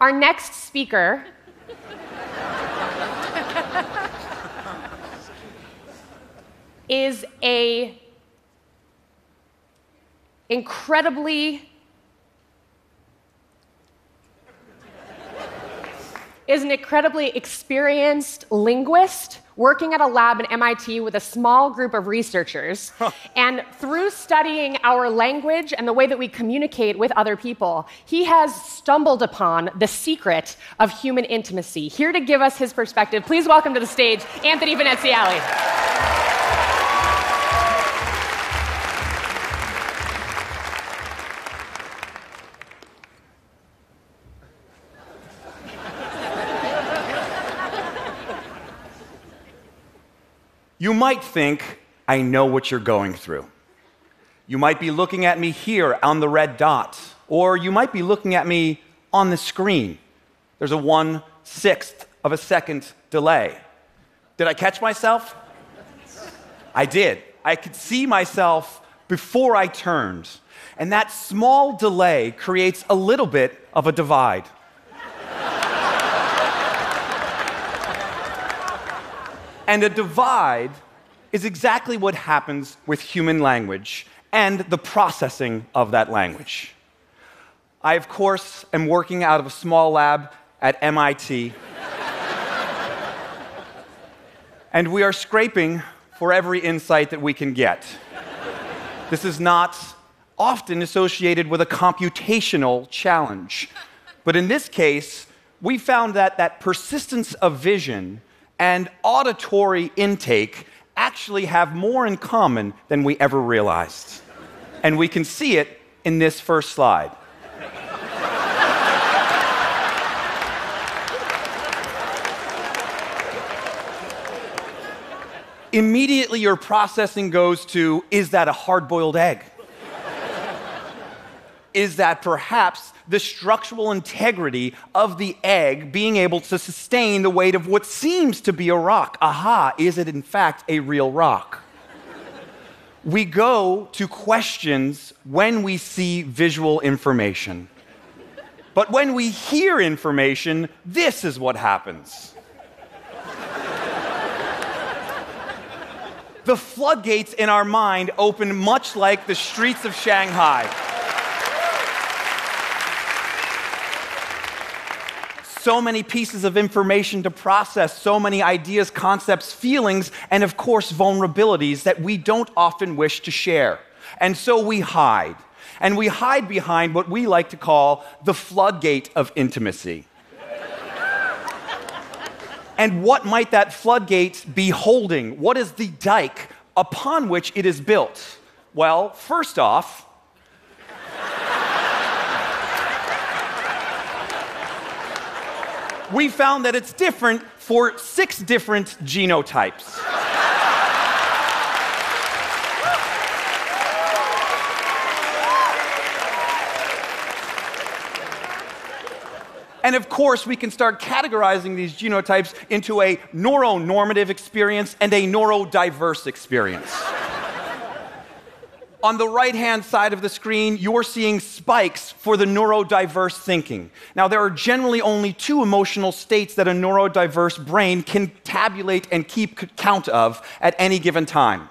Our next speaker is a incredibly is an incredibly experienced linguist working at a lab at MIT with a small group of researchers. and through studying our language and the way that we communicate with other people, he has stumbled upon the secret of human intimacy. Here to give us his perspective, please welcome to the stage Anthony Veneziale. You might think, I know what you're going through. You might be looking at me here on the red dot, or you might be looking at me on the screen. There's a one sixth of a second delay. Did I catch myself? I did. I could see myself before I turned. And that small delay creates a little bit of a divide. And a divide is exactly what happens with human language and the processing of that language. I, of course, am working out of a small lab at MIT. and we are scraping for every insight that we can get. This is not often associated with a computational challenge. But in this case, we found that that persistence of vision and auditory intake actually have more in common than we ever realized. And we can see it in this first slide. Immediately, your processing goes to is that a hard boiled egg? Is that perhaps the structural integrity of the egg being able to sustain the weight of what seems to be a rock. Aha, is it in fact a real rock? we go to questions when we see visual information. But when we hear information, this is what happens. the floodgates in our mind open much like the streets of Shanghai. So many pieces of information to process, so many ideas, concepts, feelings, and of course, vulnerabilities that we don't often wish to share. And so we hide. And we hide behind what we like to call the floodgate of intimacy. and what might that floodgate be holding? What is the dike upon which it is built? Well, first off, we found that it's different for six different genotypes. And of course, we can start categorizing these genotypes into a neuronormative experience and a neurodiverse experience. On the right hand side of the screen, you're seeing spikes for the neurodiverse thinking. Now, there are generally only two emotional states that a neurodiverse brain can tabulate and keep count of at any given time,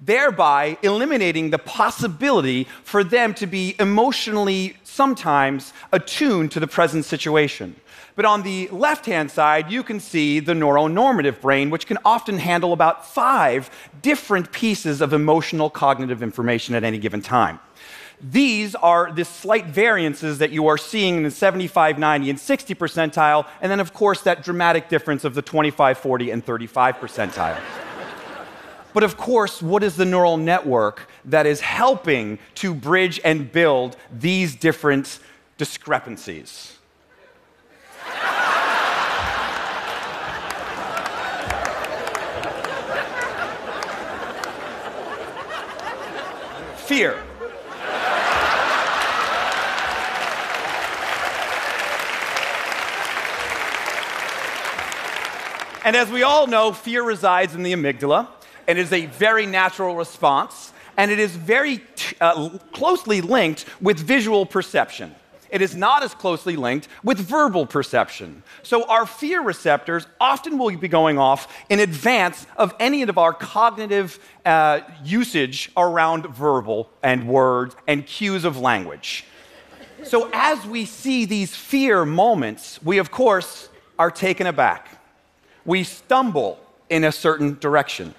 thereby eliminating the possibility for them to be emotionally sometimes attuned to the present situation. But on the left hand side, you can see the neuronormative brain, which can often handle about five different pieces of emotional cognitive information at any given time. These are the slight variances that you are seeing in the 75, 90, and 60 percentile, and then, of course, that dramatic difference of the 25, 40, and 35 percentile. But of course, what is the neural network that is helping to bridge and build these different discrepancies? fear. And as we all know, fear resides in the amygdala and is a very natural response, and it is very uh, closely linked with visual perception. it is not as closely linked with verbal perception. So, our fear receptors often will be going off in advance of any of our cognitive uh, usage around verbal and words and cues of language. So, as we see these fear moments, we of course are taken aback. We stumble in a certain direction,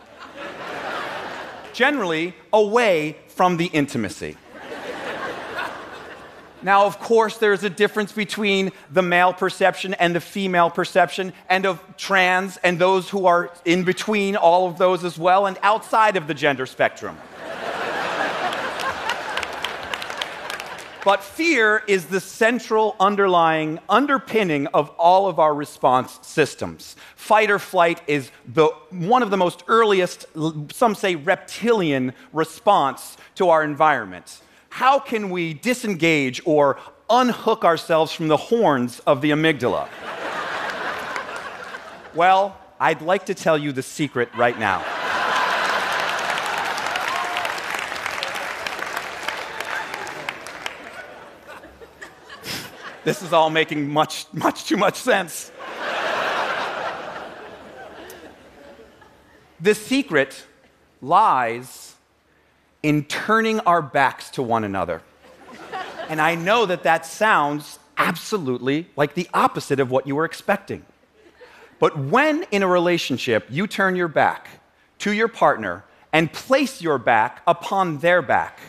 generally away from the intimacy. Now, of course, there's a difference between the male perception and the female perception, and of trans and those who are in between all of those as well, and outside of the gender spectrum. But fear is the central underlying underpinning of all of our response systems. Fight or flight is the, one of the most earliest, some say reptilian response to our environment how can we disengage or unhook ourselves from the horns of the amygdala? well, I'd like to tell you the secret right now. This is all making much, much too much sense. the secret lies in turning our backs to one another. and I know that that sounds absolutely like the opposite of what you were expecting. But when in a relationship you turn your back to your partner and place your back upon their back,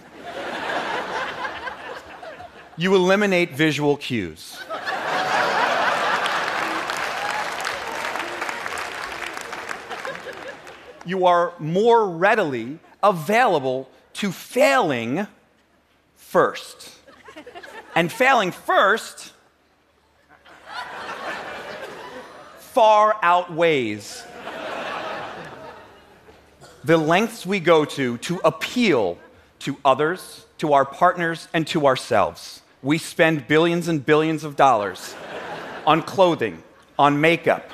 you eliminate visual cues. you are more readily available to failing first. and failing first far outweighs the lengths we go to to appeal to others, to our partners, and to ourselves. We spend billions and billions of dollars on clothing, on makeup,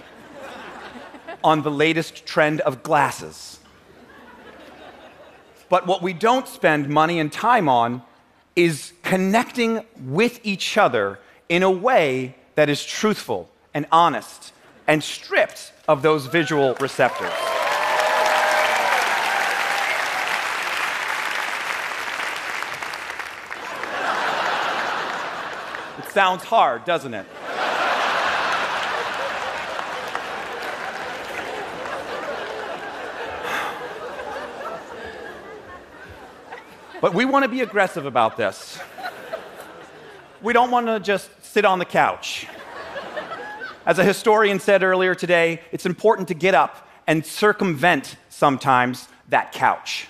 on the latest trend of glasses but what we don't spend money and time on is connecting with each other in a way that is truthful and honest and stripped of those visual receptors. Sounds hard, doesn't it? But we want to be aggressive about this. We don't want to just sit on the couch. As a historian said earlier today, it's important to get up and circumvent sometimes that couch.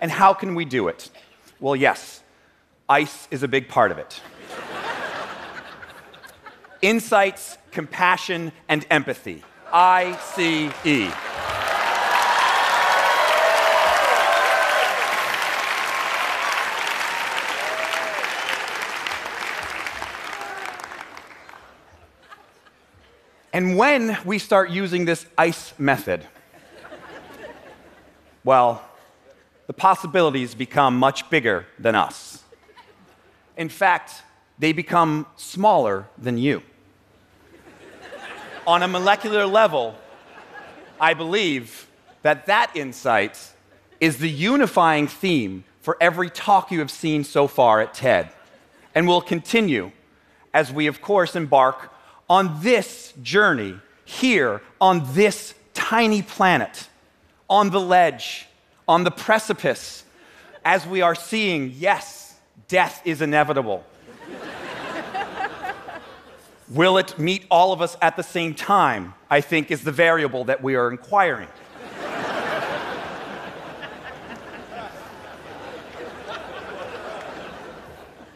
And how can we do it? Well, yes, ice is a big part of it. Insights, compassion, and empathy. I C E. And when we start using this ICE method, well, the possibilities become much bigger than us. In fact, they become smaller than you. On a molecular level, I believe that that insight is the unifying theme for every talk you have seen so far at TED, and will continue as we, of course, embark on this journey, here, on this tiny planet, on the ledge, on the precipice, as we are seeing, yes, death is inevitable. Will it meet all of us at the same time? I think is the variable that we are inquiring.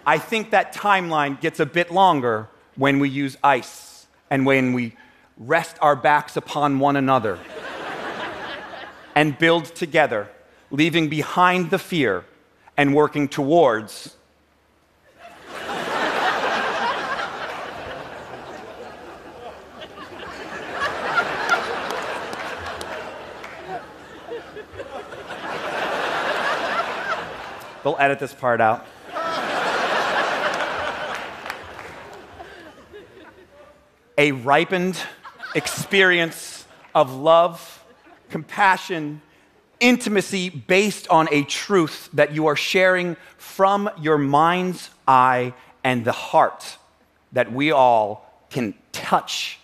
I think that timeline gets a bit longer when we use ice and when we rest our backs upon one another and build together, leaving behind the fear and working towards. They'll edit this part out. a ripened experience of love, compassion, intimacy based on a truth that you are sharing from your mind's eye and the heart that we all can touch,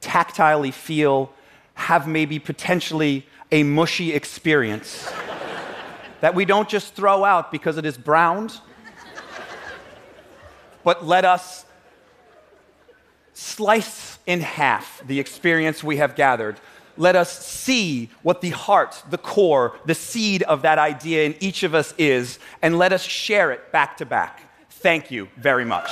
tactilely feel, have maybe potentially a mushy experience that we don't just throw out because it is browned, but let us slice in half the experience we have gathered let us see what the heart, the core, the seed of that idea in each of us is, and let us share it back to back. Thank you very much.